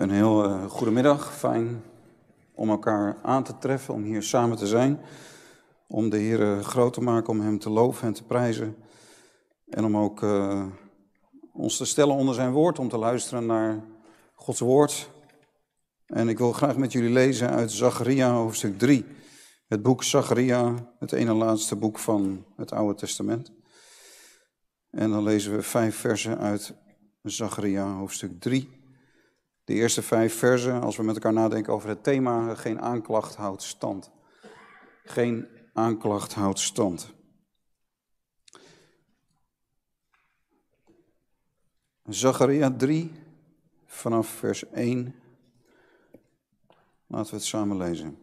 Een heel uh, goedemiddag, fijn om elkaar aan te treffen, om hier samen te zijn. Om de Heer groot te maken, om Hem te loven en te prijzen. En om ook uh, ons te stellen onder Zijn woord, om te luisteren naar Gods woord. En ik wil graag met jullie lezen uit Zacharia hoofdstuk 3. Het boek Zacharia, het ene laatste boek van het Oude Testament. En dan lezen we vijf versen uit Zacharia hoofdstuk 3. De eerste vijf versen, als we met elkaar nadenken over het thema, geen aanklacht houdt stand. Geen aanklacht houdt stand. Zacharia 3, vanaf vers 1. Laten we het samen lezen.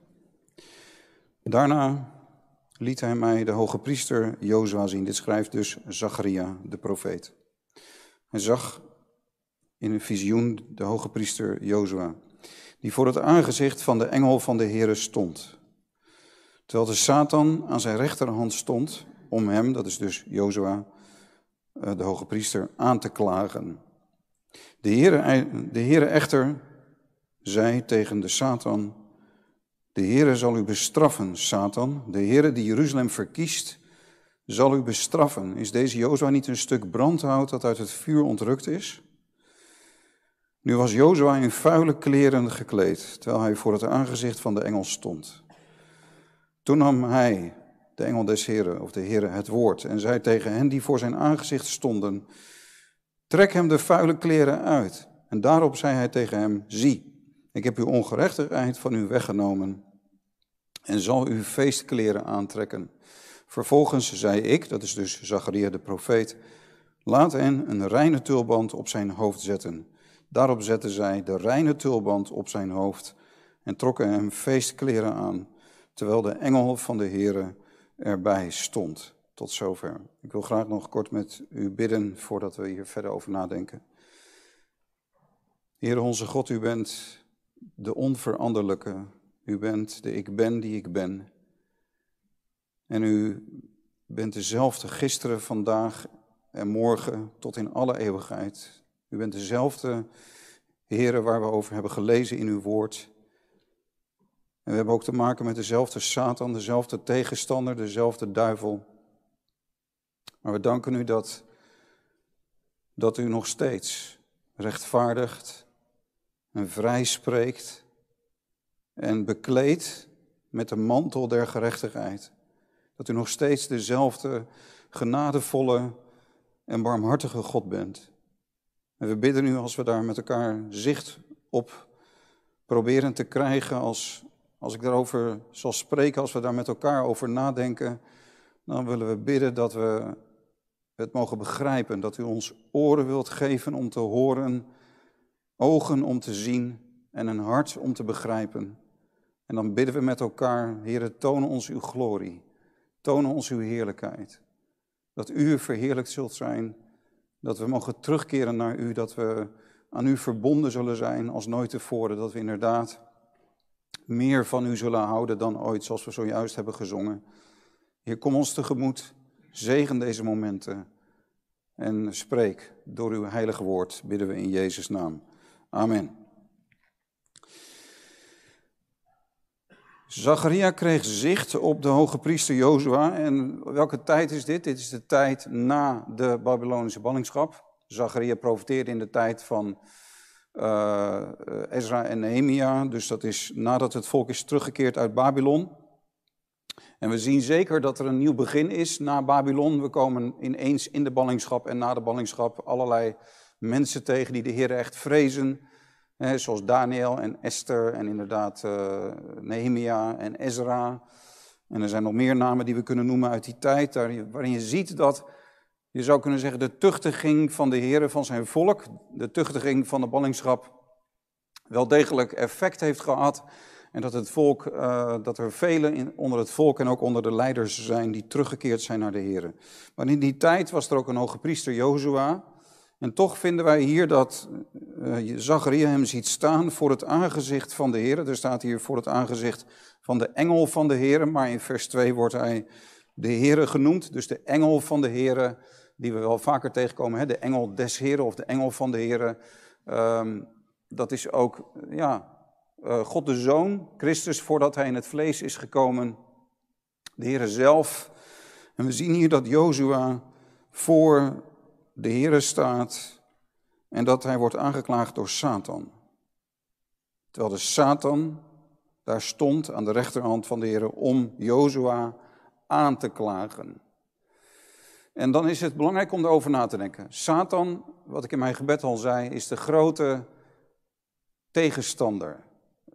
Daarna liet hij mij de hoge priester Jozua zien. Dit schrijft dus Zacharia, de profeet. Hij zag in een visioen de hoge priester Jozua, die voor het aangezicht van de engel van de Heere stond. Terwijl de Satan aan zijn rechterhand stond om hem, dat is dus Jozua, eh, de hoge priester, aan te klagen. De Heere, de Heere echter zei tegen de Satan, de Heere zal u bestraffen, Satan. De Heere die Jeruzalem verkiest, zal u bestraffen. Is deze Jozua niet een stuk brandhout dat uit het vuur ontrukt is? Nu was Jozua in vuile kleren gekleed, terwijl hij voor het aangezicht van de engel stond. Toen nam hij, de engel des Heren, of de Heren, het woord en zei tegen hen die voor zijn aangezicht stonden, trek hem de vuile kleren uit. En daarop zei hij tegen hem, zie, ik heb uw ongerechtigheid van u weggenomen en zal u feestkleren aantrekken. Vervolgens zei ik, dat is dus Zacharia de profeet, laat hen een reine tulband op zijn hoofd zetten. Daarop zetten zij de reine tulband op zijn hoofd en trokken hem feestkleren aan, terwijl de engel van de Heere erbij stond. Tot zover. Ik wil graag nog kort met u bidden voordat we hier verder over nadenken. Heer onze God, u bent de onveranderlijke. U bent de ik ben die ik ben. En u bent dezelfde gisteren, vandaag en morgen tot in alle eeuwigheid. U bent dezelfde Heere waar we over hebben gelezen in uw woord. En we hebben ook te maken met dezelfde Satan, dezelfde tegenstander, dezelfde duivel. Maar we danken u dat, dat u nog steeds rechtvaardigt en vrij spreekt en bekleedt met de mantel der gerechtigheid. Dat u nog steeds dezelfde genadevolle en barmhartige God bent. En we bidden nu als we daar met elkaar zicht op proberen te krijgen, als, als ik daarover zal spreken, als we daar met elkaar over nadenken, dan willen we bidden dat we het mogen begrijpen, dat u ons oren wilt geven om te horen, ogen om te zien en een hart om te begrijpen. En dan bidden we met elkaar, Heere, toon ons uw glorie, toon ons uw heerlijkheid. Dat u verheerlijkt zult zijn dat we mogen terugkeren naar u, dat we aan u verbonden zullen zijn als nooit tevoren. Dat we inderdaad meer van u zullen houden dan ooit, zoals we zojuist hebben gezongen. Heer, kom ons tegemoet, zegen deze momenten en spreek door uw heilige woord, bidden we in Jezus' naam. Amen. Zacharia kreeg zicht op de hoge priester Jozua. En welke tijd is dit? Dit is de tijd na de Babylonische ballingschap. Zacharia profiteerde in de tijd van uh, Ezra en Nehemia. Dus dat is nadat het volk is teruggekeerd uit Babylon. En we zien zeker dat er een nieuw begin is na Babylon. We komen ineens in de ballingschap en na de ballingschap allerlei mensen tegen die de Heer echt vrezen zoals Daniel en Esther en inderdaad uh, Nehemia en Ezra. En er zijn nog meer namen die we kunnen noemen uit die tijd, waarin je ziet dat, je zou kunnen zeggen, de tuchtiging van de heren van zijn volk, de tuchtiging van de ballingschap, wel degelijk effect heeft gehad. En dat het volk, uh, dat er velen in, onder het volk en ook onder de leiders zijn die teruggekeerd zijn naar de heren. Maar in die tijd was er ook een hoge priester, Jozua, en toch vinden wij hier dat uh, Zacharia hem ziet staan voor het aangezicht van de Heer. Er staat hier voor het aangezicht van de engel van de Heer, maar in vers 2 wordt hij de Heer genoemd. Dus de engel van de Heer, die we wel vaker tegenkomen, hè? de engel des Heeren of de engel van de Heer. Um, dat is ook, ja, uh, God de Zoon, Christus, voordat hij in het vlees is gekomen, de Heer zelf. En we zien hier dat Jozua voor de Heer staat en dat hij wordt aangeklaagd door Satan. Terwijl de Satan daar stond aan de rechterhand van de Heer om Jozua aan te klagen. En dan is het belangrijk om erover na te denken. Satan, wat ik in mijn gebed al zei, is de grote tegenstander.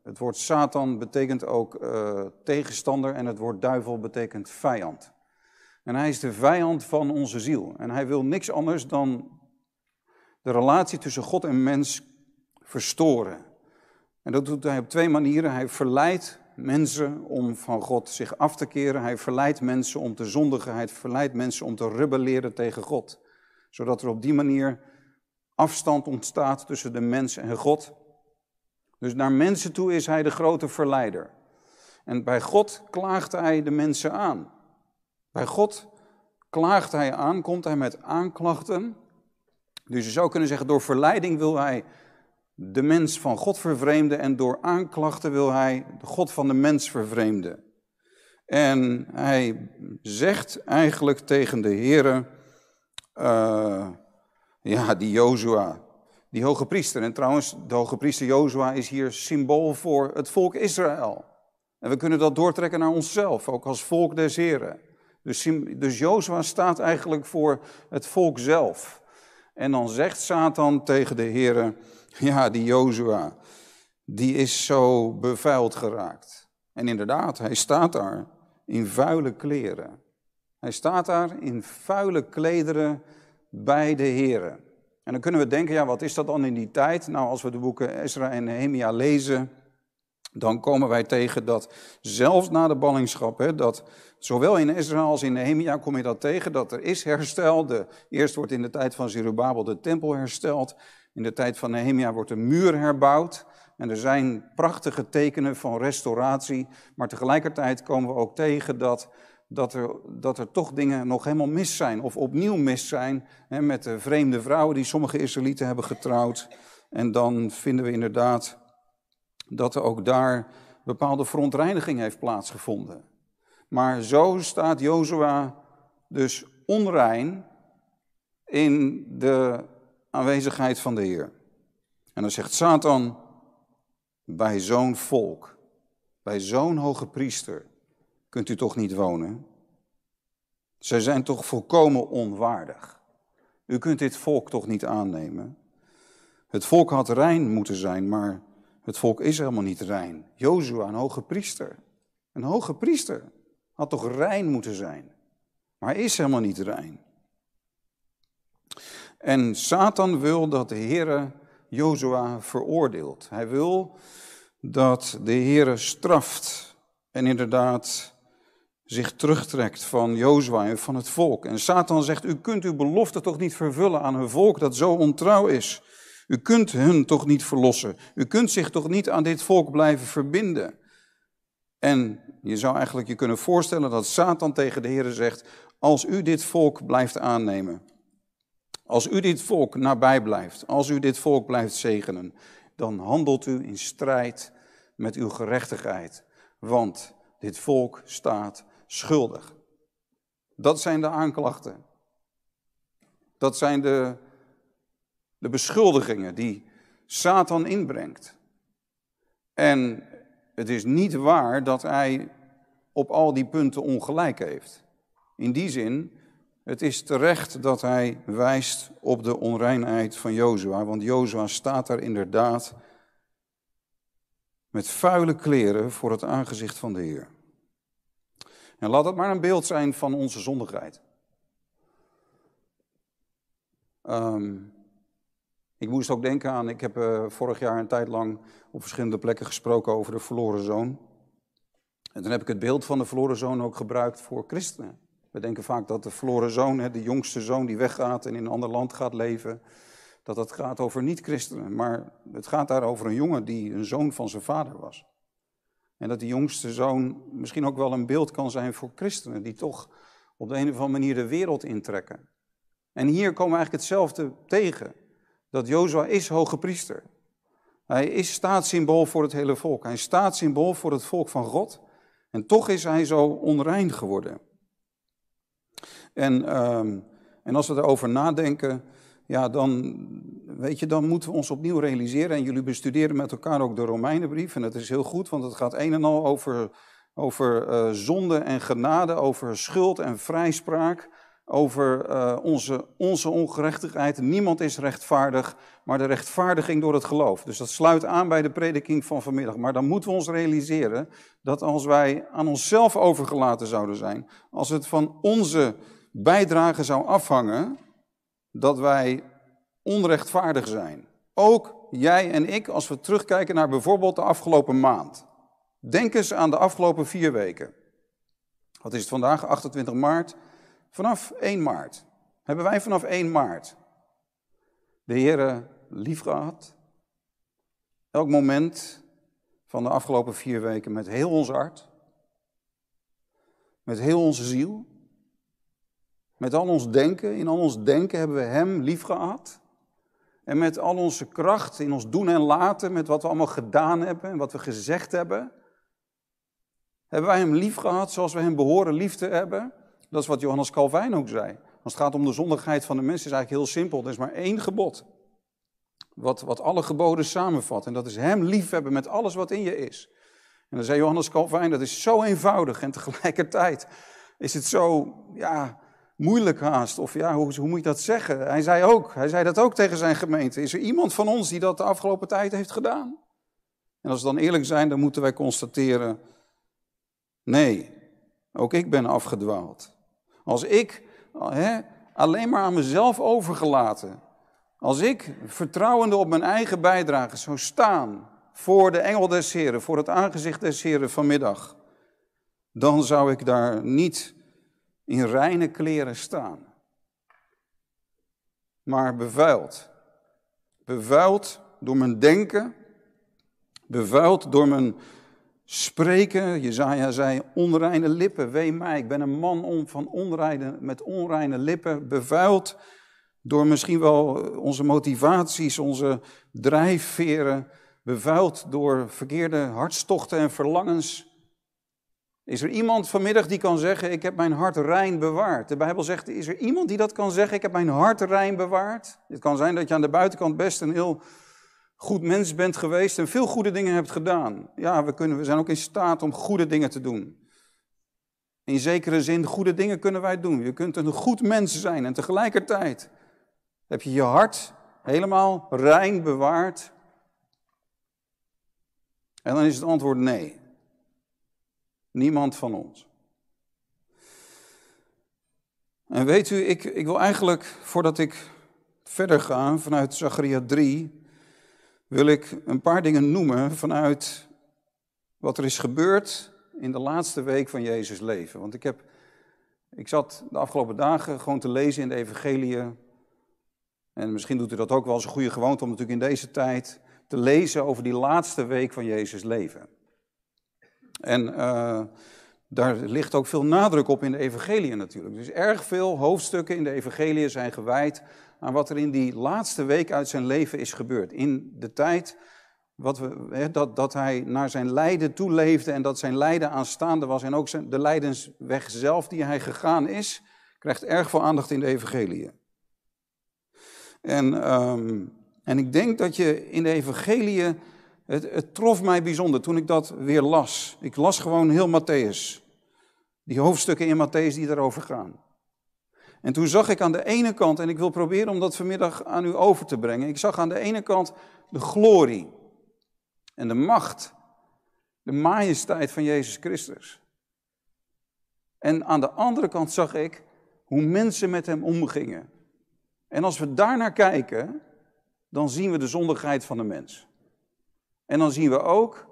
Het woord Satan betekent ook uh, tegenstander en het woord duivel betekent vijand. En hij is de vijand van onze ziel. En hij wil niks anders dan de relatie tussen God en mens verstoren. En dat doet hij op twee manieren. Hij verleidt mensen om van God zich af te keren. Hij verleidt mensen om te zondigen. Hij verleidt mensen om te rebelleren tegen God. Zodat er op die manier afstand ontstaat tussen de mens en God. Dus naar mensen toe is hij de grote verleider. En bij God klaagt hij de mensen aan. Bij God klaagt hij aan, komt hij met aanklachten. Dus je zou kunnen zeggen, door verleiding wil hij de mens van God vervreemden en door aanklachten wil hij de God van de mens vervreemden. En hij zegt eigenlijk tegen de Heere, uh, ja, die Jozua, die hoge priester. En trouwens, de hoge priester Jozua is hier symbool voor het volk Israël. En we kunnen dat doortrekken naar onszelf, ook als volk des Heren. Dus, dus Jozua staat eigenlijk voor het volk zelf. En dan zegt Satan tegen de Heere, ja, die Jozua, die is zo bevuild geraakt. En inderdaad, hij staat daar in vuile kleren. Hij staat daar in vuile klederen bij de Heere. En dan kunnen we denken, ja, wat is dat dan in die tijd? Nou, als we de boeken Ezra en Nehemia lezen, dan komen wij tegen dat zelfs na de ballingschap, hè, dat zowel in Israël als in Nehemia kom je dat tegen, dat er is herstel. Eerst wordt in de tijd van Zerubabel de tempel hersteld. In de tijd van Nehemia wordt de muur herbouwd. En er zijn prachtige tekenen van restauratie. Maar tegelijkertijd komen we ook tegen dat, dat, er, dat er toch dingen nog helemaal mis zijn. Of opnieuw mis zijn. Hè, met de vreemde vrouwen die sommige Israëlieten hebben getrouwd. En dan vinden we inderdaad dat er ook daar bepaalde verontreiniging heeft plaatsgevonden. Maar zo staat Jozua dus onrein in de aanwezigheid van de Heer. En dan zegt Satan, bij zo'n volk, bij zo'n hoge priester, kunt u toch niet wonen? Zij zijn toch volkomen onwaardig. U kunt dit volk toch niet aannemen? Het volk had rein moeten zijn, maar het volk is helemaal niet rein. Jozua, een hoge priester. Een hoge priester had toch rein moeten zijn. Maar hij is helemaal niet rein. En Satan wil dat de Heere Jozua veroordeelt. Hij wil dat de Heere straft en inderdaad zich terugtrekt van Jozua en van het volk. En Satan zegt, u kunt uw belofte toch niet vervullen aan een volk dat zo ontrouw is. U kunt hun toch niet verlossen. U kunt zich toch niet aan dit volk blijven verbinden. En je zou eigenlijk je kunnen voorstellen dat Satan tegen de Heer zegt, als u dit volk blijft aannemen, als u dit volk nabij blijft, als u dit volk blijft zegenen, dan handelt u in strijd met uw gerechtigheid, want dit volk staat schuldig. Dat zijn de aanklachten. Dat zijn de, de beschuldigingen die Satan inbrengt. En het is niet waar dat hij op al die punten ongelijk heeft. In die zin het is terecht dat hij wijst op de onreinheid van Jozua, want Jozua staat daar inderdaad met vuile kleren voor het aangezicht van de Heer. En laat het maar een beeld zijn van onze zondigheid. Ehm, ik moest ook denken aan, ik heb uh, vorig jaar een tijd lang op verschillende plekken gesproken over de verloren zoon. En toen heb ik het beeld van de verloren zoon ook gebruikt voor christenen. We denken vaak dat de verloren zoon, de jongste zoon die weggaat en in een ander land gaat leven, dat het gaat over niet-christenen. Maar het gaat daar over een jongen die een zoon van zijn vader was. En dat die jongste zoon misschien ook wel een beeld kan zijn voor christenen die toch op de een of andere manier de wereld intrekken. En hier komen we eigenlijk hetzelfde tegen. Dat Jozua is hoge priester. Hij is staatssymbool voor het hele volk. Hij is staatssymbool voor het volk van God. En toch is hij zo onrein geworden. En, ehm, en als we erover nadenken, ja, dan, weet je, dan moeten we ons opnieuw realiseren. En jullie bestuderen met elkaar ook de Romeinenbrief. En dat is heel goed, want het gaat een en al over, over uh, zonde en genade, over schuld en vrijspraak over uh, onze, onze ongerechtigheid. Niemand is rechtvaardig, maar de rechtvaardiging door het geloof. Dus dat sluit aan bij de prediking van vanmiddag. Maar dan moeten we ons realiseren dat als wij aan onszelf overgelaten zouden zijn, als het van onze bijdrage zou afhangen, dat wij onrechtvaardig zijn. Ook jij en ik, als we terugkijken naar bijvoorbeeld de afgelopen maand. Denk eens aan de afgelopen vier weken. Wat is het vandaag? 28 maart. Vanaf 1 maart hebben wij vanaf 1 maart de Heer lief gehad. Elk moment van de afgelopen vier weken met heel ons hart. Met heel onze ziel. Met al ons denken. In al ons denken hebben we Hem lief gehad. En met al onze kracht in ons doen en laten, met wat we allemaal gedaan hebben en wat we gezegd hebben, hebben wij Hem lief gehad zoals we Hem behoren lief te hebben. Dat is wat Johannes Calvijn ook zei. Als het gaat om de zondigheid van de mens, is eigenlijk heel simpel. Er is maar één gebod. Wat, wat alle geboden samenvat. En dat is hem liefhebben met alles wat in je is. En dan zei Johannes Calvijn, dat is zo eenvoudig. En tegelijkertijd is het zo, ja, moeilijk haast. Of ja, hoe, hoe moet je dat zeggen? Hij zei ook, hij zei dat ook tegen zijn gemeente. Is er iemand van ons die dat de afgelopen tijd heeft gedaan? En als we dan eerlijk zijn, dan moeten wij constateren, nee, ook ik ben afgedwaald. Als ik hè, alleen maar aan mezelf overgelaten, als ik vertrouwende op mijn eigen bijdrage zou staan voor de engel des Heren, voor het aangezicht des Heren vanmiddag, dan zou ik daar niet in reine kleren staan. Maar bevuild. Bevuild door mijn denken, bevuild door mijn spreken. Jezaja zei, onreine lippen, wee mij. Ik ben een man van onreine, met onreine lippen, bevuild door misschien wel onze motivaties, onze drijfveren, bevuild door verkeerde hartstochten en verlangens. Is er iemand vanmiddag die kan zeggen, ik heb mijn hart rein bewaard? De Bijbel zegt, is er iemand die dat kan zeggen, ik heb mijn hart rein bewaard? Het kan zijn dat je aan de buitenkant best een heel goed mens bent geweest en veel goede dingen hebt gedaan. Ja, we, kunnen, we zijn ook in staat om goede dingen te doen. In zekere zin, goede dingen kunnen wij doen. Je kunt een goed mens zijn en tegelijkertijd heb je je hart helemaal rein bewaard. En dan is het antwoord nee. Niemand van ons. En weet u, ik, ik wil eigenlijk, voordat ik verder ga vanuit Zacharia 3, wil ik een paar dingen noemen vanuit wat er is gebeurd in de laatste week van Jezus' leven. Want ik, heb, ik zat de afgelopen dagen gewoon te lezen in de Evangelie. En misschien doet u dat ook wel als een goede gewoonte om natuurlijk in deze tijd te lezen over die laatste week van Jezus' leven. En uh, daar ligt ook veel nadruk op in de Evangelie natuurlijk. Dus erg veel hoofdstukken in de Evangelie zijn gewijd aan wat er in die laatste week uit zijn leven is gebeurd. In de tijd wat we, dat, dat hij naar zijn lijden toeleefde en dat zijn lijden aanstaande was. En ook zijn, de lijdensweg zelf die hij gegaan is, krijgt erg veel aandacht in de evangelie. En, um, en ik denk dat je in de evangelie, het, het trof mij bijzonder toen ik dat weer las. Ik las gewoon heel Matthäus. Die hoofdstukken in Matthäus die daarover gaan. En toen zag ik aan de ene kant, en ik wil proberen om dat vanmiddag aan u over te brengen. Ik zag aan de ene kant de glorie en de macht, de majesteit van Jezus Christus. En aan de andere kant zag ik hoe mensen met hem omgingen. En als we daarnaar kijken, dan zien we de zondigheid van de mens. En dan zien we ook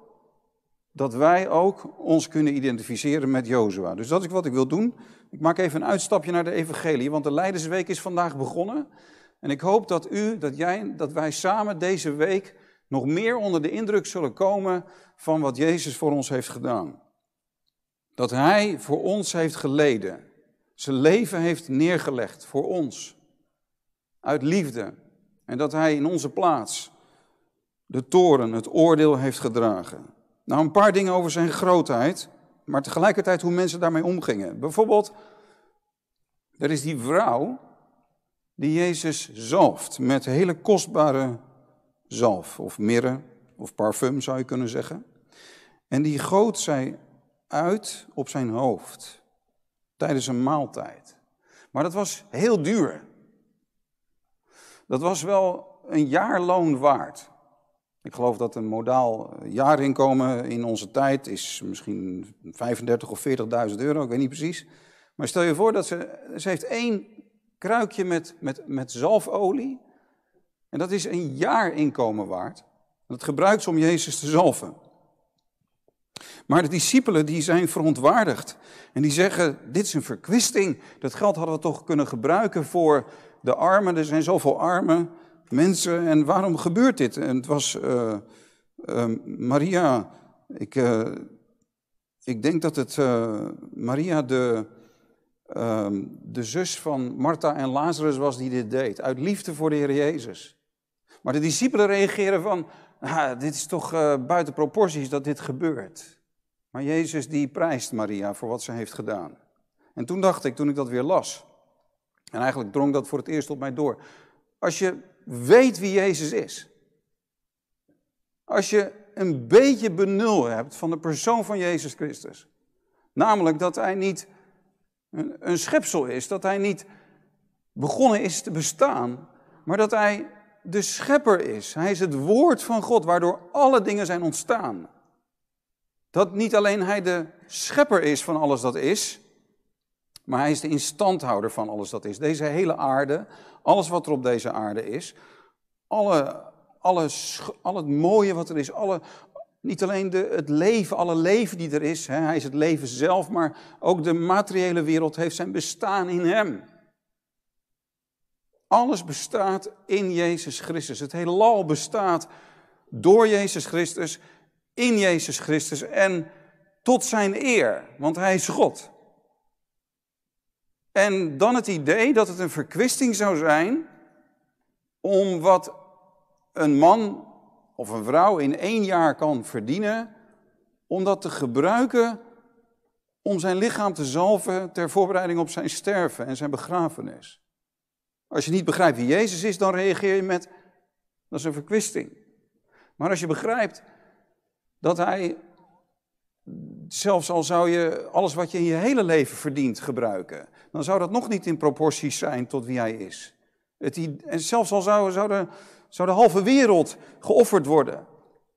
dat wij ook ons kunnen identificeren met Jozua. Dus dat is wat ik wil doen. Ik maak even een uitstapje naar de evangelie, want de Leidersweek is vandaag begonnen. En ik hoop dat u, dat jij, dat wij samen deze week nog meer onder de indruk zullen komen van wat Jezus voor ons heeft gedaan. Dat Hij voor ons heeft geleden. Zijn leven heeft neergelegd voor ons. Uit liefde. En dat Hij in onze plaats de toren, het oordeel heeft gedragen. Nou, een paar dingen over zijn grootheid, maar tegelijkertijd hoe mensen daarmee omgingen. Bijvoorbeeld, er is die vrouw die Jezus zalft met hele kostbare zalf, of mirre, of parfum zou je kunnen zeggen. En die goot zij uit op zijn hoofd tijdens een maaltijd. Maar dat was heel duur. Dat was wel een jaarloon waard. Ik geloof dat een modaal jaarinkomen in onze tijd is misschien 35 of 40.000 euro, ik weet niet precies. Maar stel je voor dat ze, ze heeft één kruikje met, met, met zalfolie. En dat is een jaarinkomen waard. Dat gebruikt ze om Jezus te zalven. Maar de discipelen die zijn verontwaardigd. En die zeggen, dit is een verkwisting. Dat geld hadden we toch kunnen gebruiken voor de armen. Er zijn zoveel armen mensen. En waarom gebeurt dit? En het was uh, uh, Maria. Ik, uh, ik denk dat het Maria de, ehm, de zus van Martha en Lazarus was die dit deed. Uit liefde voor de Heer Jezus. Maar de discipelen reageren van, dit is toch buiten proporties dat dit gebeurt. Maar Jezus die prijst Maria voor wat ze heeft gedaan. En toen dacht ik, toen ik dat weer las, en eigenlijk drong dat voor het eerst op mij door. Als je weet wie Jezus is. Als je een beetje benul hebt van de persoon van Jezus Christus. Namelijk dat hij niet een, schepsel is, dat hij niet begonnen is te bestaan, maar dat hij de schepper is. Hij is het woord van God waardoor alle dingen zijn ontstaan. Dat niet alleen hij de schepper is van alles dat is, maar hij is de instandhouder van alles dat is. Deze hele aarde, alles wat er op deze aarde is, alle, alles, al het mooie wat er is, alle, niet alleen de, het leven, alle leven die er is, hè, hij is het leven zelf, maar ook de materiële wereld heeft zijn bestaan in hem. Alles bestaat in Jezus Christus. Het hele lal bestaat door Jezus Christus, in Jezus Christus en tot zijn eer, want hij is God. En dan het idee dat het een verkwisting zou zijn om wat een man of een vrouw in één jaar kan verdienen, om dat te gebruiken om zijn lichaam te zalven ter voorbereiding op zijn sterven en zijn begrafenis. Als je niet begrijpt wie Jezus is, dan reageer je met, dat is een verkwisting. Maar als je begrijpt dat hij, zelfs al zou je alles wat je in je hele leven verdient gebruiken, dan zou dat nog niet in proporties zijn tot wie hij is. Het, en zelfs al zou, zou, de, zou de halve wereld geofferd worden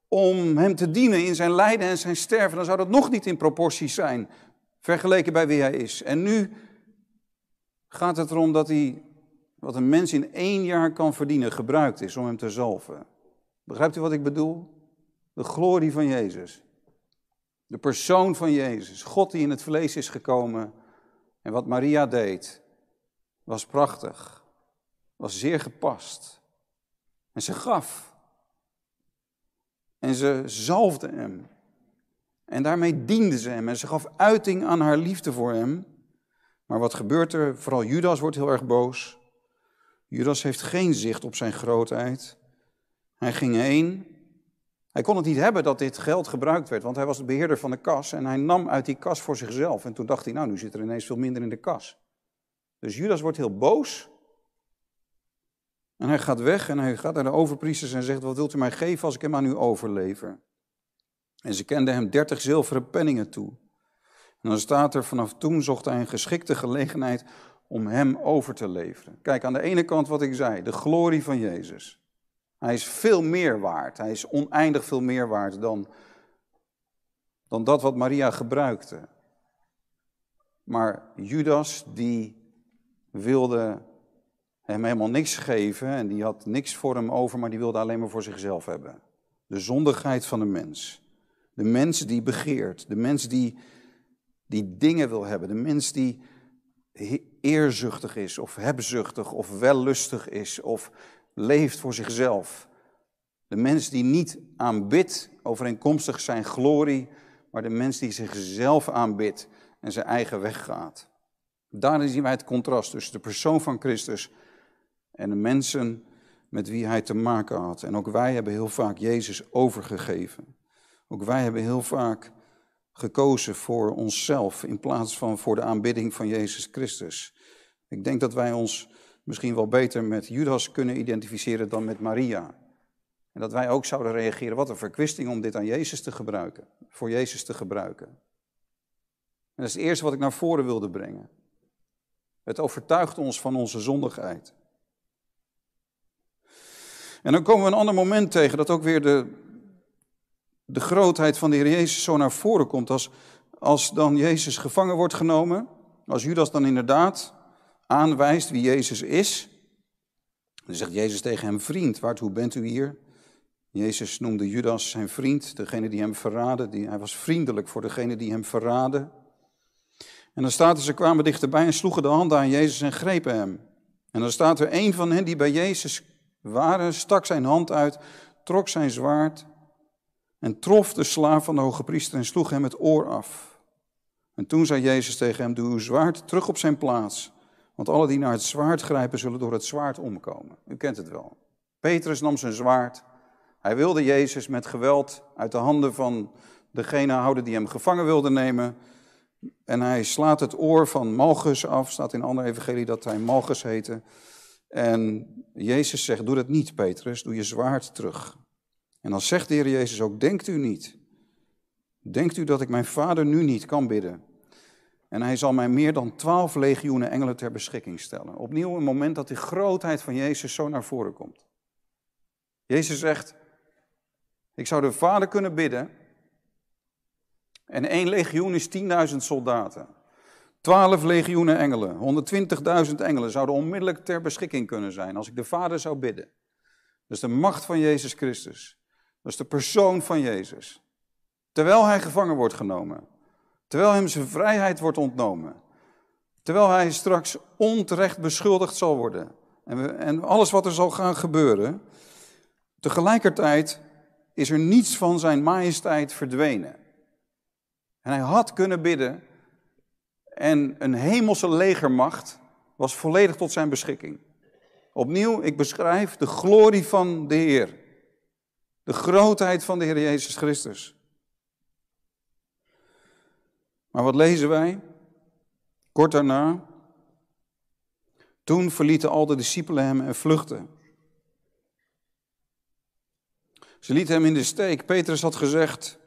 om hem te dienen in zijn lijden en zijn sterven, dan zou dat nog niet in proporties zijn vergeleken bij wie hij is. En nu gaat het erom dat hij, wat een mens in één jaar kan verdienen, gebruikt is om hem te zalven. Begrijpt u wat ik bedoel? De glorie van Jezus. De persoon van Jezus. God die in het vlees is gekomen en wat Maria deed, was prachtig, was zeer gepast. En ze gaf. En ze zalfde hem. En daarmee diende ze hem. En ze gaf uiting aan haar liefde voor hem. Maar wat gebeurt er? Vooral Judas wordt heel erg boos. Judas heeft geen zicht op zijn grootheid. Hij ging heen hij kon het niet hebben dat dit geld gebruikt werd, want hij was de beheerder van de kas en hij nam uit die kas voor zichzelf. En toen dacht hij, nou, nu zit er ineens veel minder in de kas. Dus Judas wordt heel boos. En hij gaat weg en hij gaat naar de overpriesters en zegt, wat wilt u mij geven als ik hem aan u overlever? En ze kenden hem dertig zilveren penningen toe. En dan staat er, vanaf toen zocht hij een geschikte gelegenheid om hem over te leveren. Kijk, aan de ene kant wat ik zei, de glorie van Jezus. Hij is veel meer waard. Hij is oneindig veel meer waard dan, dan dat wat Maria gebruikte. Maar Judas, die wilde hem helemaal niks geven en die had niks voor hem over, maar die wilde alleen maar voor zichzelf hebben. De zondigheid van de mens. De mens die begeert, de mens die, die dingen wil hebben, de mens die eerzuchtig is of hebzuchtig of wellustig is of leeft voor zichzelf. De mens die niet aanbidt overeenkomstig zijn glorie, maar de mens die zichzelf aanbidt en zijn eigen weg gaat. Daarin zien wij het contrast tussen de persoon van Christus en de mensen met wie hij te maken had. En ook wij hebben heel vaak Jezus overgegeven. Ook wij hebben heel vaak gekozen voor onszelf in plaats van voor de aanbidding van Jezus Christus. Ik denk dat wij ons misschien wel beter met Judas kunnen identificeren dan met Maria. En dat wij ook zouden reageren, wat een verkwisting om dit aan Jezus te gebruiken, voor Jezus te gebruiken. En dat is het eerste wat ik naar voren wilde brengen. Het overtuigt ons van onze zondigheid. En dan komen we een ander moment tegen dat ook weer de, de grootheid van de Heer Jezus zo naar voren komt. Als, als dan Jezus gevangen wordt genomen, als Judas dan inderdaad aanwijst wie Jezus is. Dan zegt Jezus tegen hem, vriend, waartoe bent u hier? Jezus noemde Judas zijn vriend, degene die hem verraadde. Die, hij was vriendelijk voor degene die hem verraadde. En dan staat er, ze kwamen dichterbij en sloegen de handen aan Jezus en grepen hem. En dan staat er, een van hen die bij Jezus waren, stak zijn hand uit, trok zijn zwaard en trof de slaaf van de hoge priester en sloeg hem het oor af. En toen zei Jezus tegen hem, doe uw zwaard terug op zijn plaats, want alle die naar het zwaard grijpen zullen door het zwaard omkomen. U kent het wel. Petrus nam zijn zwaard. Hij wilde Jezus met geweld uit de handen van degene houden die hem gevangen wilde nemen. En hij slaat het oor van Malchus af. Staat in een andere evangelie dat hij Malchus heette. En Jezus zegt, doe dat niet Petrus, doe je zwaard terug. En dan zegt de Heer Jezus ook, denkt u niet. Denkt u dat ik mijn vader nu niet kan bidden? En hij zal mij meer dan twaalf legioenen engelen ter beschikking stellen. Opnieuw een moment dat die grootheid van Jezus zo naar voren komt. Jezus zegt, ik zou de vader kunnen bidden. En één legioen is 10.000 soldaten. Twaalf legioenen engelen, 120.000 engelen zouden onmiddellijk ter beschikking kunnen zijn als ik de Vader zou bidden. Dat is de macht van Jezus Christus. Dat is de persoon van Jezus. Terwijl hij gevangen wordt genomen. Terwijl hem zijn vrijheid wordt ontnomen. Terwijl hij straks onterecht beschuldigd zal worden. En, en alles wat er zal gaan gebeuren. Tegelijkertijd is er niets van zijn majesteit verdwenen. En hij had kunnen bidden en een hemelse legermacht was volledig tot zijn beschikking. Opnieuw, ik beschrijf de glorie van de Heer. De grootheid van de Heer Jezus Christus. Maar wat lezen wij? Kort daarna. Toen verlieten al de discipelen hem en vluchtten. Ze lieten hem in de steek. Petrus had gezegd: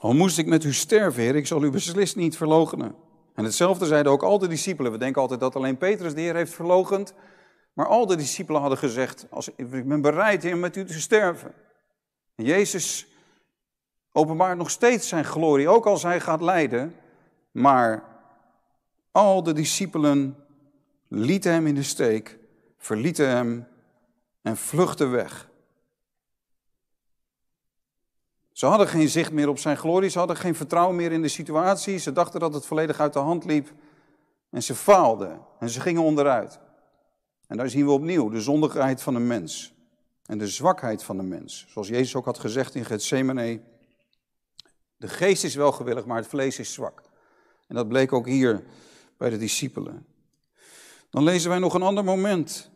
Al moest ik met u sterven, Heer, ik zal u beslist niet verloochenen. En hetzelfde zeiden ook al de discipelen. We denken altijd dat alleen Petrus de Heer heeft verlogend. Maar al de discipelen hadden gezegd, als, ik ben bereid Heer met u te sterven. En Jezus openbaart nog steeds zijn glorie, ook als hij gaat lijden. Maar al de discipelen lieten hem in de steek, verlieten hem en vluchtten weg. Ze hadden geen zicht meer op zijn glorie, ze hadden geen vertrouwen meer in de situatie, ze dachten dat het volledig uit de hand liep en ze faalden en ze gingen onderuit. En daar zien we opnieuw de zondigheid van de mens en de zwakheid van de mens. Zoals Jezus ook had gezegd in Gethsemane, de geest is wel gewillig, maar het vlees is zwak. En dat bleek ook hier bij de discipelen. Dan lezen wij nog een ander moment.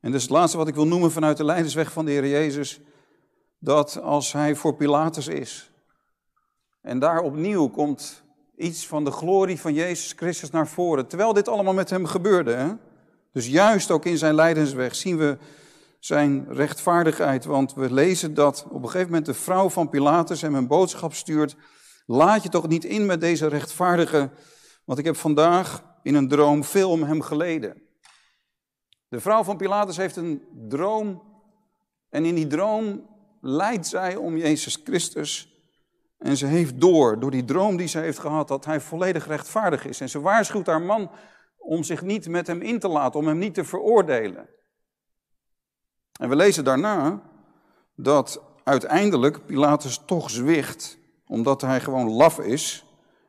En dat is het laatste wat ik wil noemen vanuit de leidersweg van de Heer Jezus dat als hij voor Pilatus is. En daar opnieuw komt iets van de glorie van Jezus Christus naar voren. Terwijl dit allemaal met hem gebeurde. Hè? Dus juist ook in zijn lijdensweg zien we zijn rechtvaardigheid. Want we lezen dat op een gegeven moment de vrouw van Pilatus hem een boodschap stuurt. Laat je toch niet in met deze rechtvaardige, want ik heb vandaag in een droom veel om hem geleden. De vrouw van Pilatus heeft een droom en in die droom leidt zij om Jezus Christus. En ze heeft door, door die droom die ze heeft gehad, dat hij volledig rechtvaardig is. En ze waarschuwt haar man om zich niet met hem in te laten, om hem niet te veroordelen. En we lezen daarna dat uiteindelijk Pilatus toch zwicht, omdat hij gewoon laf is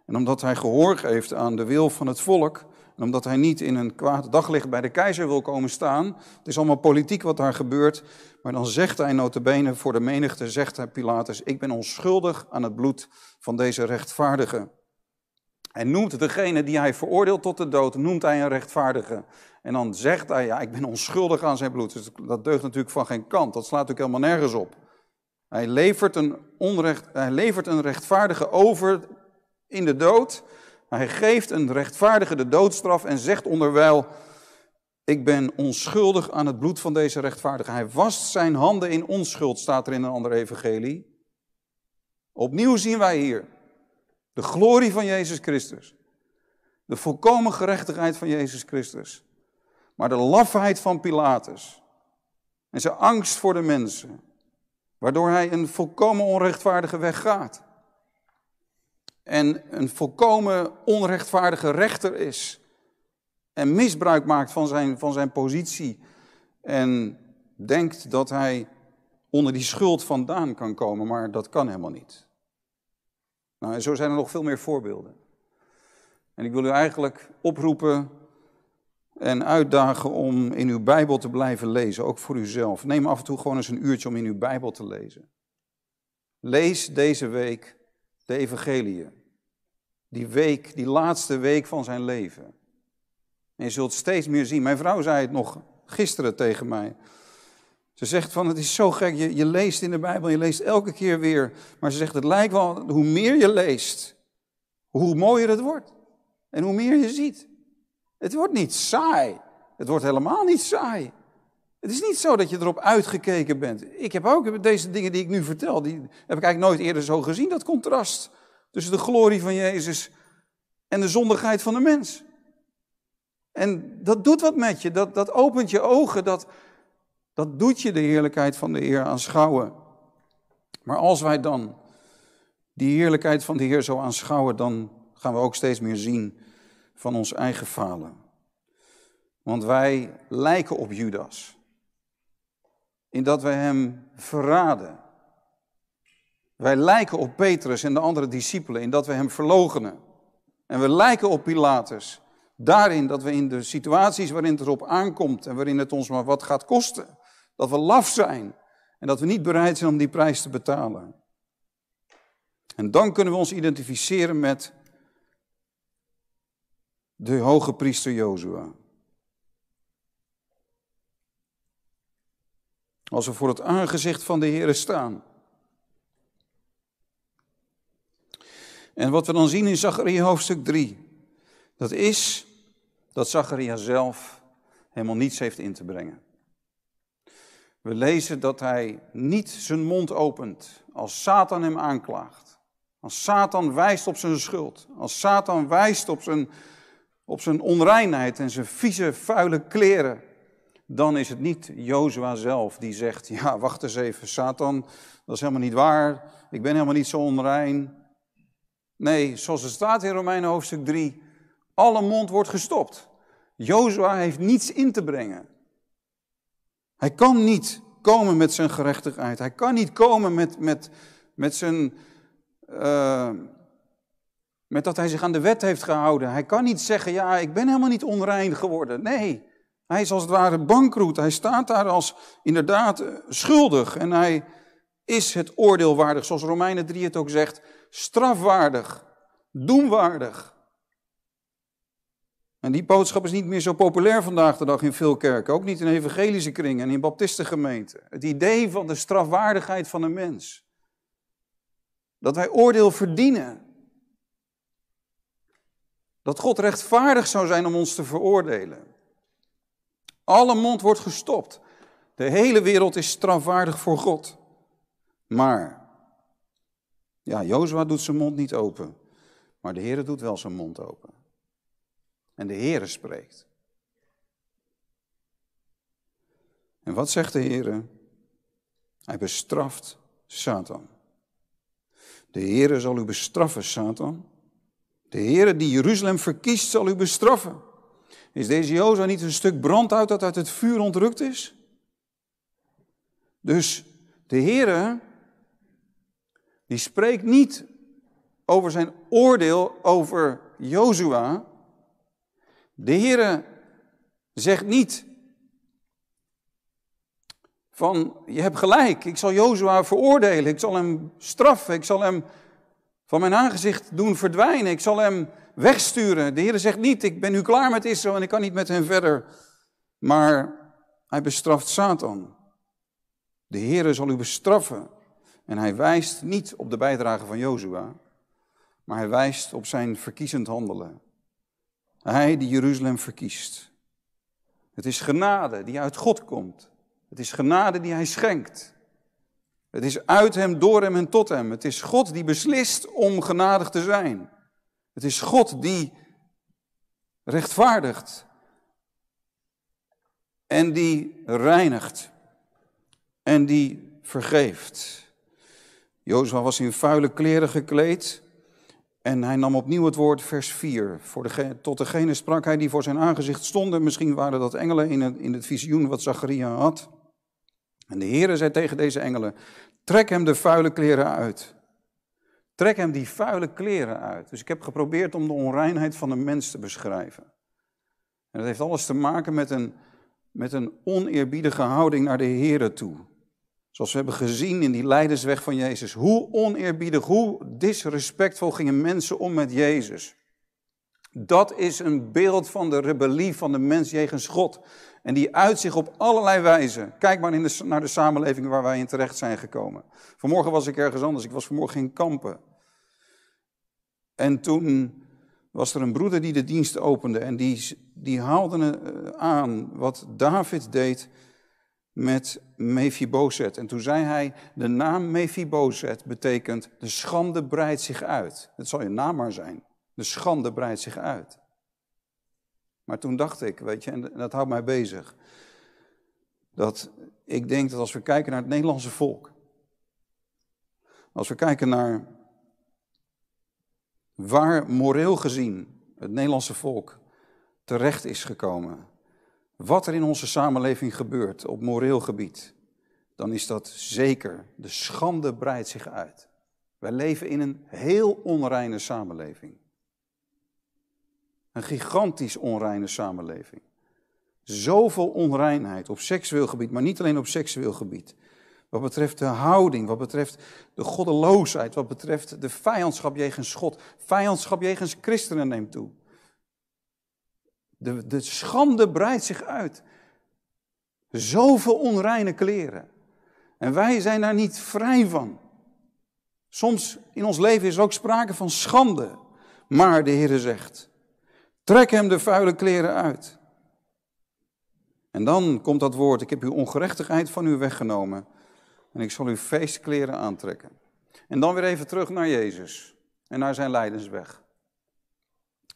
en omdat hij gehoor geeft aan de wil van het volk en omdat hij niet in een kwaad daglicht bij de keizer wil komen staan. Het is allemaal politiek wat daar gebeurt. Maar dan zegt hij notabene voor de menigte, zegt hij Pilatus, ik ben onschuldig aan het bloed van deze rechtvaardige. Hij noemt degene die hij veroordeelt tot de dood, noemt hij een rechtvaardige. En dan zegt hij, ja, ik ben onschuldig aan zijn bloed. Dus dat deugt natuurlijk van geen kant. Dat slaat natuurlijk helemaal nergens op. Hij levert een, onrecht, hij levert een rechtvaardige over in de dood. Hij geeft een rechtvaardige de doodstraf en zegt onderwijl, ik ben onschuldig aan het bloed van deze rechtvaardige. Hij wast zijn handen in onschuld, staat er in een andere evangelie. Opnieuw zien wij hier de glorie van Jezus Christus. De volkomen gerechtigheid van Jezus Christus. Maar de lafheid van Pilatus. En zijn angst voor de mensen. Waardoor hij een volkomen onrechtvaardige weg gaat. En een volkomen onrechtvaardige rechter is. En misbruik maakt van zijn, van zijn positie. En denkt dat hij onder die schuld vandaan kan komen, maar dat kan helemaal niet. Nou, en zo zijn er nog veel meer voorbeelden. En ik wil u eigenlijk oproepen en uitdagen om in uw Bijbel te blijven lezen, ook voor uzelf. Neem af en toe gewoon eens een uurtje om in uw Bijbel te lezen. Lees deze week de Evangeliën. Die week, die laatste week van zijn leven. En je zult steeds meer zien. Mijn vrouw zei het nog gisteren tegen mij. Ze zegt van het is zo gek, je, je leest in de Bijbel, je leest elke keer weer. Maar ze zegt het lijkt wel, hoe meer je leest, hoe mooier het wordt. En hoe meer je ziet. Het wordt niet saai. Het wordt helemaal niet saai. Het is niet zo dat je erop uitgekeken bent. Ik heb ook deze dingen die ik nu vertel, die heb ik eigenlijk nooit eerder zo gezien, dat contrast tussen de glorie van Jezus en de zondigheid van de mens. En dat doet wat met je, dat, dat opent je ogen, dat, dat doet je de heerlijkheid van de Heer aanschouwen. Maar als wij dan die heerlijkheid van de Heer zo aanschouwen, dan gaan we ook steeds meer zien van ons eigen falen. Want wij lijken op Judas. In dat wij hem verraden. Wij lijken op Petrus en de andere discipelen in dat we hem verlogenen. En we lijken op Pilatus. Daarin dat we in de situaties waarin het erop aankomt en waarin het ons maar wat gaat kosten, dat we laf zijn en dat we niet bereid zijn om die prijs te betalen. En dan kunnen we ons identificeren met de hoge priester Jozua. Als we voor het aangezicht van de Heer staan. En wat we dan zien in Zacharia hoofdstuk 3, dat is dat Zacharia zelf helemaal niets heeft in te brengen. We lezen dat hij niet zijn mond opent als Satan hem aanklaagt. Als Satan wijst op zijn schuld. Als Satan wijst op zijn, op zijn onreinheid en zijn vieze, vuile kleren. Dan is het niet Jozua zelf die zegt, ja wacht eens even, Satan, dat is helemaal niet waar. Ik ben helemaal niet zo onrein. Nee, zoals het staat in Romeinen hoofdstuk 3, alle mond wordt gestopt. Jozua heeft niets in te brengen. Hij kan niet komen met zijn gerechtigheid. Hij kan niet komen met, met, met zijn. Uh, met dat hij zich aan de wet heeft gehouden. Hij kan niet zeggen: Ja, ik ben helemaal niet onrein geworden. Nee, hij is als het ware bankroet. Hij staat daar als inderdaad eh, schuldig. En hij is het oordeel waardig, zoals Romeinen 3 het ook zegt: strafwaardig, doemwaardig. En die boodschap is niet meer zo populair vandaag de dag in veel kerken, ook niet in evangelische kringen en in baptistengemeenten. Het idee van de strafwaardigheid van een mens. Dat wij oordeel verdienen. Dat God rechtvaardig zou zijn om ons te veroordelen. Alle mond wordt gestopt. De hele wereld is strafwaardig voor God. Maar, ja, Jozua doet zijn mond niet open. Maar de Heer doet wel zijn mond open. En de Heere spreekt. En wat zegt de Heere? Hij bestraft Satan. De Heere zal u bestraffen, Satan. De Heere die Jeruzalem verkiest, zal u bestraffen. Is deze Jozua niet een stuk brandhout dat uit het vuur ontrukt is? Dus de Heere, die spreekt niet over zijn oordeel over Jozua, de Heere zegt niet van je hebt gelijk, ik zal Jozua veroordelen, ik zal hem straffen, ik zal hem van mijn aangezicht doen verdwijnen, ik zal hem wegsturen. De Heer zegt niet, ik ben nu klaar met Israël en ik kan niet met hen verder. Maar hij bestraft Satan. De Heer zal u bestraffen. En hij wijst niet op de bijdrage van Jozua, maar hij wijst op zijn verkiezend handelen. Hij die Jeruzalem verkiest. Het is genade die uit God komt. Het is genade die hij schenkt. Het is uit hem, door hem en tot hem. Het is God die beslist om genadig te zijn. Het is God die rechtvaardigt en die reinigt en die vergeeft. Jozua was in vuile kleren gekleed en hij nam opnieuw het woord vers 4. Voor de, tot degene sprak hij die voor zijn aangezicht stonden. Misschien waren dat engelen in het, in het visioen wat Zacharia had. En de Heere zei tegen deze engelen, trek hem de vuile kleren uit. Trek hem die vuile kleren uit. Dus ik heb geprobeerd om de onreinheid van de mens te beschrijven. En dat heeft alles te maken met een, met een oneerbiedige houding naar de Heere toe. Zoals we hebben gezien in die leidersweg van Jezus. Hoe oneerbiedig, hoe disrespectvol gingen mensen om met Jezus. Dat is een beeld van de rebellie van de mens jegens God. En die uit zich op allerlei wijzen. Kijk maar in de, naar de samenleving waar wij in terecht zijn gekomen. Vanmorgen was ik ergens anders. Ik was vanmorgen in Kampen. En toen was er een broeder die de dienst opende. En die, die haalde eh, aan wat David deed met Mephibozet. En toen zei hij, de naam Mephibozet betekent de schande breidt zich uit. Het zal je naam maar zijn. De schande breidt zich uit. Maar toen dacht ik, weet je, en dat houdt mij bezig, dat ik denk dat als we kijken naar het Nederlandse volk, als we kijken naar waar moreel gezien het Nederlandse volk terecht is gekomen, wat er in onze samenleving gebeurt op moreel gebied, dan is dat zeker, de schande breidt zich uit. Wij leven in een heel onreine samenleving. Een gigantisch onreine samenleving. Zoveel onreinheid op seksueel gebied, maar niet alleen op seksueel gebied. Wat betreft de houding, wat betreft de goddeloosheid, wat betreft de vijandschap jegens God. Vijandschap jegens christenen neemt toe. De, de schande breidt zich uit. Zoveel onreine kleren. En wij zijn daar niet vrij van. Soms in ons leven is er ook sprake van schande. Maar de Heer zegt, trek hem de vuile kleren uit. En dan komt dat woord, ik heb uw ongerechtigheid van u weggenomen. En ik zal uw feestkleren aantrekken. En dan weer even terug naar Jezus en naar zijn lijdensweg.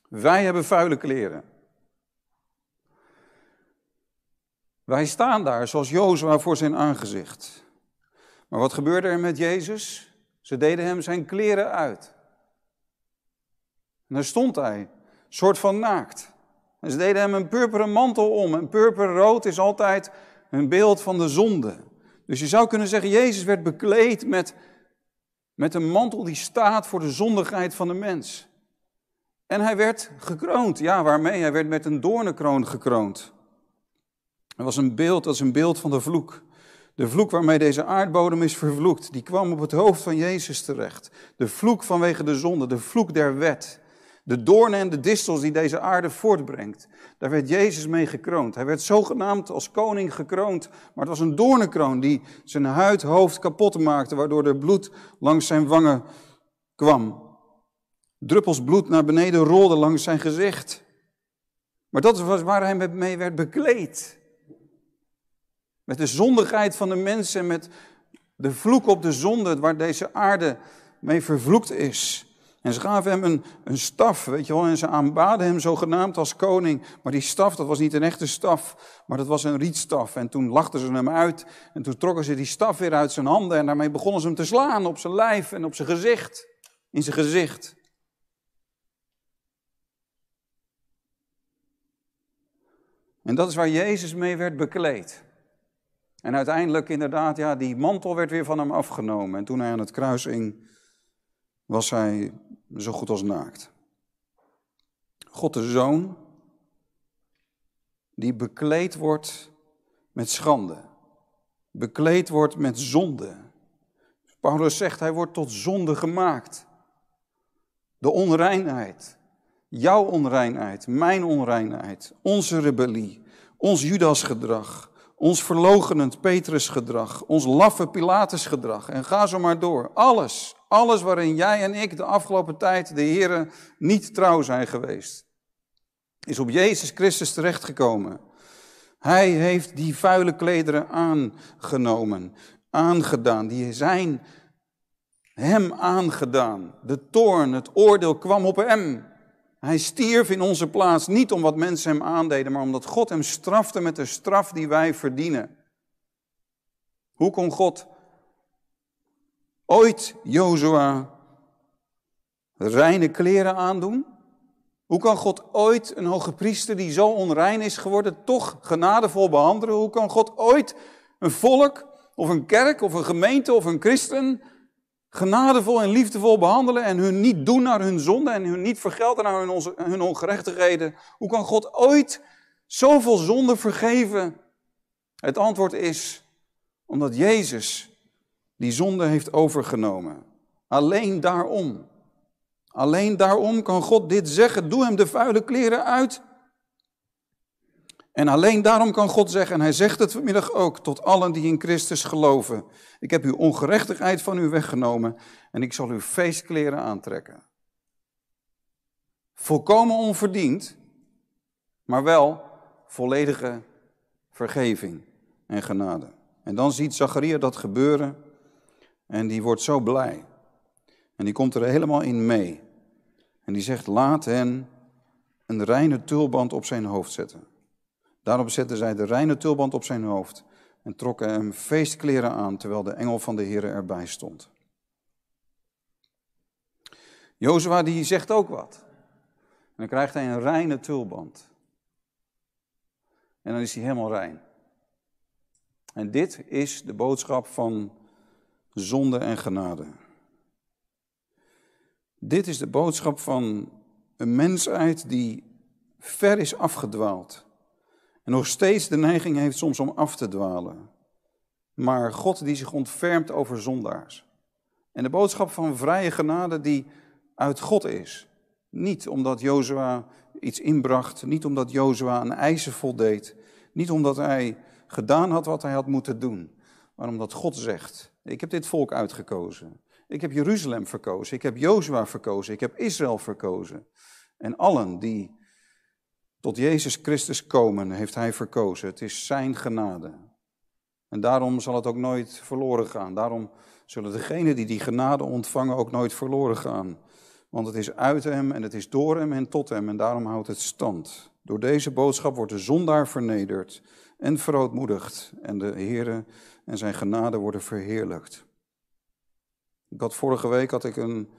Wij hebben vuile kleren. Wij staan daar zoals Jozua voor zijn aangezicht. Maar wat gebeurde er met Jezus? Ze deden hem zijn kleren uit. En daar stond hij, soort van naakt. Ze deden hem een purperen mantel om. En purperrood is altijd een beeld van de zonde. Dus je zou kunnen zeggen, Jezus werd bekleed met, met een mantel die staat voor de zondigheid van de mens. En hij werd gekroond. Ja, waarmee? Hij werd met een doornenkroon gekroond. Dat was een beeld, dat is een beeld van de vloek. De vloek waarmee deze aardbodem is vervloekt, die kwam op het hoofd van Jezus terecht. De vloek vanwege de zonde, de vloek der wet. De doornen en de distels die deze aarde voortbrengt. Daar werd Jezus mee gekroond. Hij werd zogenaamd als koning gekroond, maar het was een doornenkroon die zijn huid, hoofd kapot maakte, waardoor er bloed langs zijn wangen kwam. Druppels bloed naar beneden rolden langs zijn gezicht. Maar dat was waar hij mee werd bekleed. Met de zondigheid van de mensen en met de vloek op de zonde waar deze aarde mee vervloekt is. En ze gaven hem een, een staf, weet je wel, en ze aanbaden hem zogenaamd als koning. Maar die staf, dat was niet een echte staf, maar dat was een rietstaf. En toen lachten ze hem uit en toen trokken ze die staf weer uit zijn handen. En daarmee begonnen ze hem te slaan op zijn lijf en op zijn gezicht, in zijn gezicht. En dat is waar Jezus mee werd bekleed. En uiteindelijk inderdaad, ja, die mantel werd weer van hem afgenomen. En toen hij aan het kruis hing, was hij zo goed als naakt. God de Zoon, die bekleed wordt met schande. Bekleed wordt met zonde. Paulus zegt, hij wordt tot zonde gemaakt. De onreinheid. Jouw onreinheid, mijn onreinheid, onze rebellie, ons Judasgedrag, ons verlogenend Petrusgedrag, ons laffe Pilatusgedrag en ga zo maar door. Alles, alles waarin jij en ik de afgelopen tijd de Heeren niet trouw zijn geweest, is op Jezus Christus terechtgekomen. Hij heeft die vuile klederen aangenomen, aangedaan, die zijn hem aangedaan. De toorn, het oordeel kwam op hem. Hij stierf in onze plaats, niet om wat mensen hem aandeden, maar omdat God hem strafte met de straf die wij verdienen. Hoe kon God ooit Jozua reine kleren aandoen? Hoe kan God ooit een hoge priester die zo onrein is geworden toch genadevol behandelen? Hoe kan God ooit een volk of een kerk of een gemeente of een christen genadevol en liefdevol behandelen en hun niet doen naar hun zonde en hun niet vergelden naar hun, ongerechtigheden? Hoe kan God ooit zoveel zonde vergeven? Het antwoord is omdat Jezus die zonde heeft overgenomen. Alleen daarom. Alleen daarom kan God dit zeggen. Doe hem de vuile kleren uit. En alleen daarom kan God zeggen, en hij zegt het vanmiddag ook, tot allen die in Christus geloven. Ik heb uw ongerechtigheid van u weggenomen en ik zal uw feestkleren aantrekken. Volkomen onverdiend, maar wel volledige vergeving en genade. En dan ziet Zacharia dat gebeuren en die wordt zo blij. En die komt er helemaal in mee. En die zegt, laat hen een reine tulband op zijn hoofd zetten. Daarop zetten zij de reine tulband op zijn hoofd en trokken hem feestkleren aan, terwijl de engel van de Heer erbij stond. Jozua die zegt ook wat. En dan krijgt hij een reine tulband. En dan is hij helemaal rein. En dit is de boodschap van zonde en genade. Dit is de boodschap van een mensheid die ver is afgedwaald. En nog steeds de neiging heeft soms om af te dwalen. Maar God die zich ontfermt over zondaars. En de boodschap van vrije genade die uit God is. Niet omdat Jozua iets inbracht, niet omdat Jozua een eisen voldeed, niet omdat hij gedaan had wat hij had moeten doen, maar omdat God zegt, ik heb dit volk uitgekozen. Ik heb Jeruzalem verkozen, ik heb Jozua verkozen, ik heb Israël verkozen. En allen die tot Jezus Christus komen, heeft Hij verkozen. Het is Zijn genade. En daarom zal het ook nooit verloren gaan. Daarom zullen degenen die die genade ontvangen ook nooit verloren gaan. Want het is uit Hem en het is door Hem en tot Hem en daarom houdt het stand. Door deze boodschap wordt de zondaar vernederd en verootmoedigd en de Heere en Zijn genade worden verheerlijkt. Ik had vorige week had ik een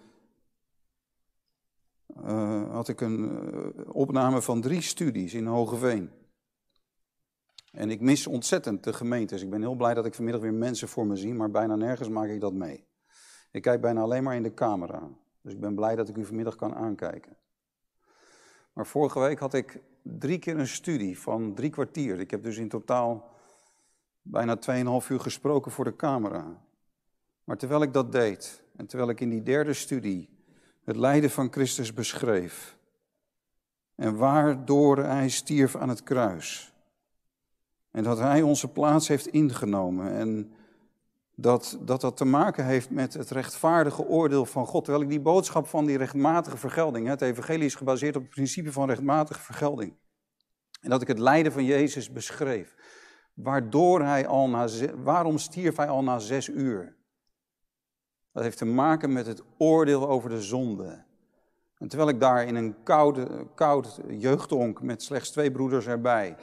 uh, had ik een uh, opname van drie studies in Hogeveen. En ik mis ontzettend de gemeentes. Ik ben heel blij dat ik vanmiddag weer mensen voor me zie, maar bijna nergens maak ik dat mee. Ik kijk bijna alleen maar in de camera. Dus ik ben blij dat ik u vanmiddag kan aankijken. Maar vorige week had ik drie keer een studie van drie kwartier. Ik heb dus in totaal bijna 2,5 uur gesproken voor de camera. Maar terwijl ik dat deed en terwijl ik in die derde studie het lijden van Christus beschreef. En waardoor hij stierf aan het kruis. En dat hij onze plaats heeft ingenomen. En dat, dat dat te maken heeft met het rechtvaardige oordeel van God. Terwijl ik die boodschap van die rechtmatige vergelding, het evangelie is gebaseerd op het principe van rechtmatige vergelding. En dat ik het lijden van Jezus beschreef. Waardoor hij al na, waarom stierf hij al na zes uur? Dat heeft te maken met het oordeel over de zonde. En terwijl ik daar in een koude, koud jeugdonk met slechts twee broeders erbij,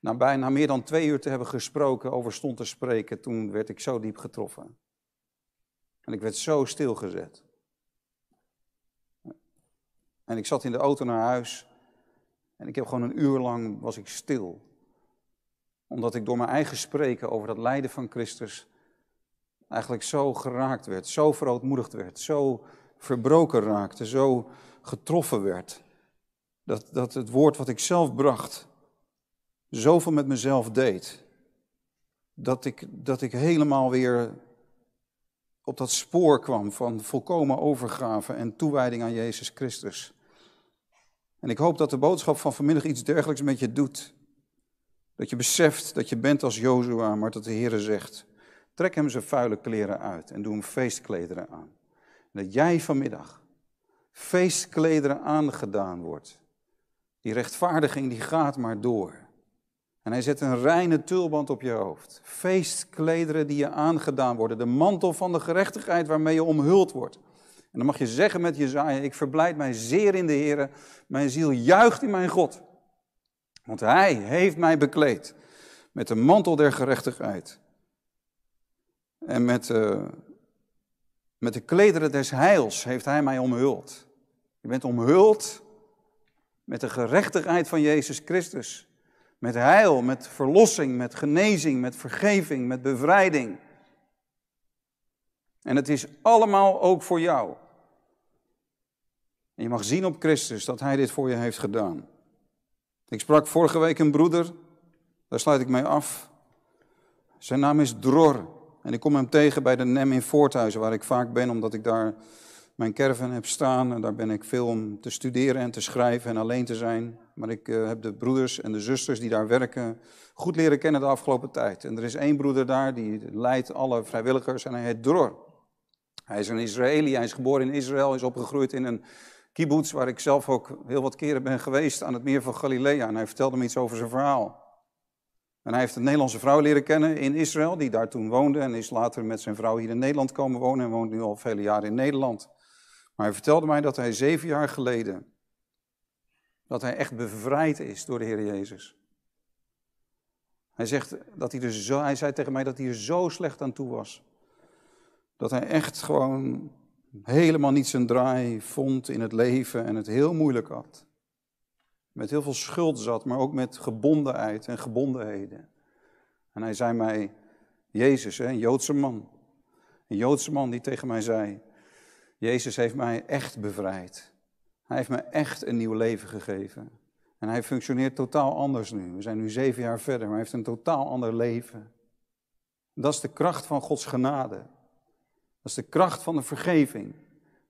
na bijna meer dan twee uur te hebben gesproken, over stond te spreken, toen werd ik zo diep getroffen. En ik werd zo stilgezet. En ik zat in de auto naar huis en ik heb gewoon een uur lang was ik stil. Omdat ik door mijn eigen spreken over dat lijden van Christus eigenlijk zo geraakt werd, zo verootmoedigd werd, zo verbroken raakte, zo getroffen werd. Dat, dat het woord wat ik zelf bracht, zoveel met mezelf deed. Dat ik, dat ik helemaal weer op dat spoor kwam van volkomen overgave en toewijding aan Jezus Christus. En ik hoop dat de boodschap van vanmiddag iets dergelijks met je doet. Dat je beseft dat je bent als Jozua, maar dat de Heer zegt, trek hem zijn vuile kleren uit en doe hem feestklederen aan. En dat jij vanmiddag feestklederen aangedaan wordt. Die rechtvaardiging die gaat maar door. En hij zet een reine tulband op je hoofd. Feestklederen die je aangedaan worden. De mantel van de gerechtigheid waarmee je omhuld wordt. En dan mag je zeggen met Jezaja, ik verblijd mij zeer in de Heer. Mijn ziel juicht in mijn God. Want hij heeft mij bekleed met de mantel der gerechtigheid. En met, uh, met de klederen des heils heeft hij mij omhuld. Je bent omhuld met de gerechtigheid van Jezus Christus. Met heil, met verlossing, met genezing, met vergeving, met bevrijding. En het is allemaal ook voor jou. En je mag zien op Christus dat Hij dit voor je heeft gedaan. Ik sprak vorige week een broeder, daar sluit ik mee af. Zijn naam is Dror. En ik kom hem tegen bij de NEM in Voorthuizen, waar ik vaak ben, omdat ik daar mijn caravan heb staan. En daar ben ik veel om te studeren en te schrijven en alleen te zijn. Maar ik uh, heb de broeders en de zusters die daar werken goed leren kennen de afgelopen tijd. En er is één broeder daar, die leidt alle vrijwilligers en hij heet Dror. Hij is een Israëli, hij is geboren in Israël, is opgegroeid in een kibbutz waar ik zelf ook heel wat keren ben geweest aan het meer van Galilea. En hij vertelde me iets over zijn verhaal. En hij heeft een Nederlandse vrouw leren kennen in Israël, die daar toen woonde. En is later met zijn vrouw hier in Nederland komen wonen en woont nu al vele jaren in Nederland. Maar hij vertelde mij dat hij zeven jaar geleden, dat hij echt bevrijd is door de Heer Jezus. Hij, zegt dat hij, er zo, hij zei tegen mij dat hij er zo slecht aan toe was. Dat hij echt gewoon helemaal niet zijn draai vond in het leven en het heel moeilijk had. Met heel veel schuld zat, maar ook met gebondenheid en gebondenheden. En hij zei mij, Jezus, een Joodse man. Een Joodse man die tegen mij zei, Jezus heeft mij echt bevrijd. Hij heeft me echt een nieuw leven gegeven. En hij functioneert totaal anders nu. We zijn nu zeven jaar verder, maar hij heeft een totaal ander leven. Dat is de kracht van Gods genade. Dat is de kracht van de vergeving.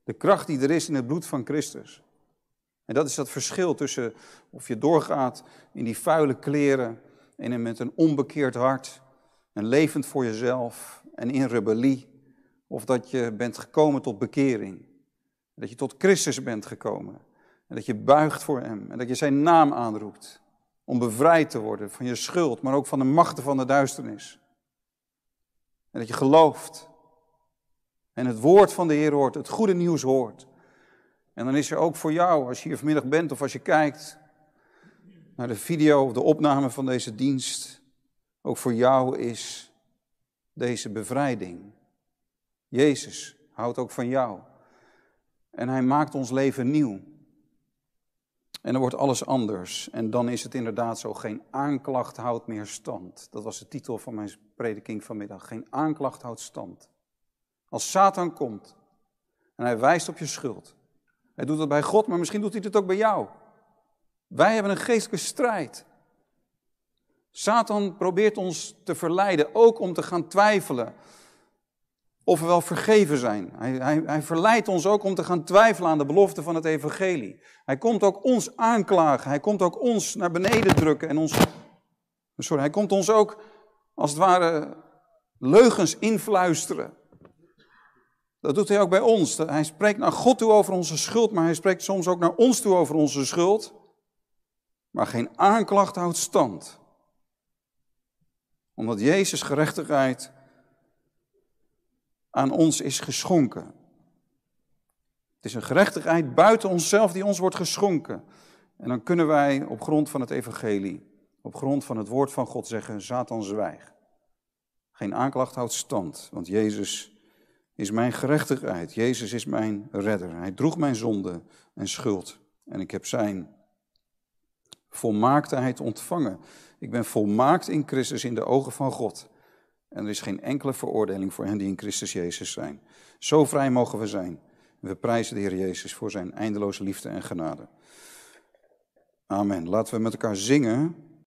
De kracht die er is in het bloed van Christus. En dat is dat verschil tussen of je doorgaat in die vuile kleren en met een onbekeerd hart en levend voor jezelf en in rebellie. Of dat je bent gekomen tot bekering. Dat je tot Christus bent gekomen. En dat je buigt voor Hem. En dat je Zijn naam aanroept. Om bevrijd te worden van je schuld, maar ook van de machten van de duisternis. En dat je gelooft. En het woord van de Heer hoort, het goede nieuws hoort. En dan is er ook voor jou, als je hier vanmiddag bent of als je kijkt naar de video of de opname van deze dienst, ook voor jou is deze bevrijding. Jezus houdt ook van jou. En hij maakt ons leven nieuw. En dan wordt alles anders. En dan is het inderdaad zo, geen aanklacht houdt meer stand. Dat was de titel van mijn prediking vanmiddag. Geen aanklacht houdt stand. Als Satan komt en hij wijst op je schuld. Hij doet dat bij God, maar misschien doet hij het ook bij jou. Wij hebben een geestelijke strijd. Satan probeert ons te verleiden, ook om te gaan twijfelen of we wel vergeven zijn. Hij, hij, hij verleidt ons ook om te gaan twijfelen aan de belofte van het evangelie. Hij komt ook ons aanklagen. Hij komt ook ons naar beneden drukken en ons. Sorry, hij komt ons ook als het ware leugens influisteren. Dat doet hij ook bij ons. Hij spreekt naar God toe over onze schuld, maar hij spreekt soms ook naar ons toe over onze schuld. Maar geen aanklacht houdt stand. Omdat Jezus gerechtigheid aan ons is geschonken. Het is een gerechtigheid buiten onszelf die ons wordt geschonken. En dan kunnen wij op grond van het evangelie, op grond van het woord van God zeggen, Satan zwijg. Geen aanklacht houdt stand, want Jezus is mijn gerechtigheid. Jezus is mijn redder. Hij droeg mijn zonde en schuld. En ik heb zijn volmaaktheid ontvangen. Ik ben volmaakt in Christus in de ogen van God. En er is geen enkele veroordeling voor hen die in Christus Jezus zijn. Zo vrij mogen we zijn. We prijzen de Heer Jezus voor zijn eindeloze liefde en genade. Amen. Laten we met elkaar zingen.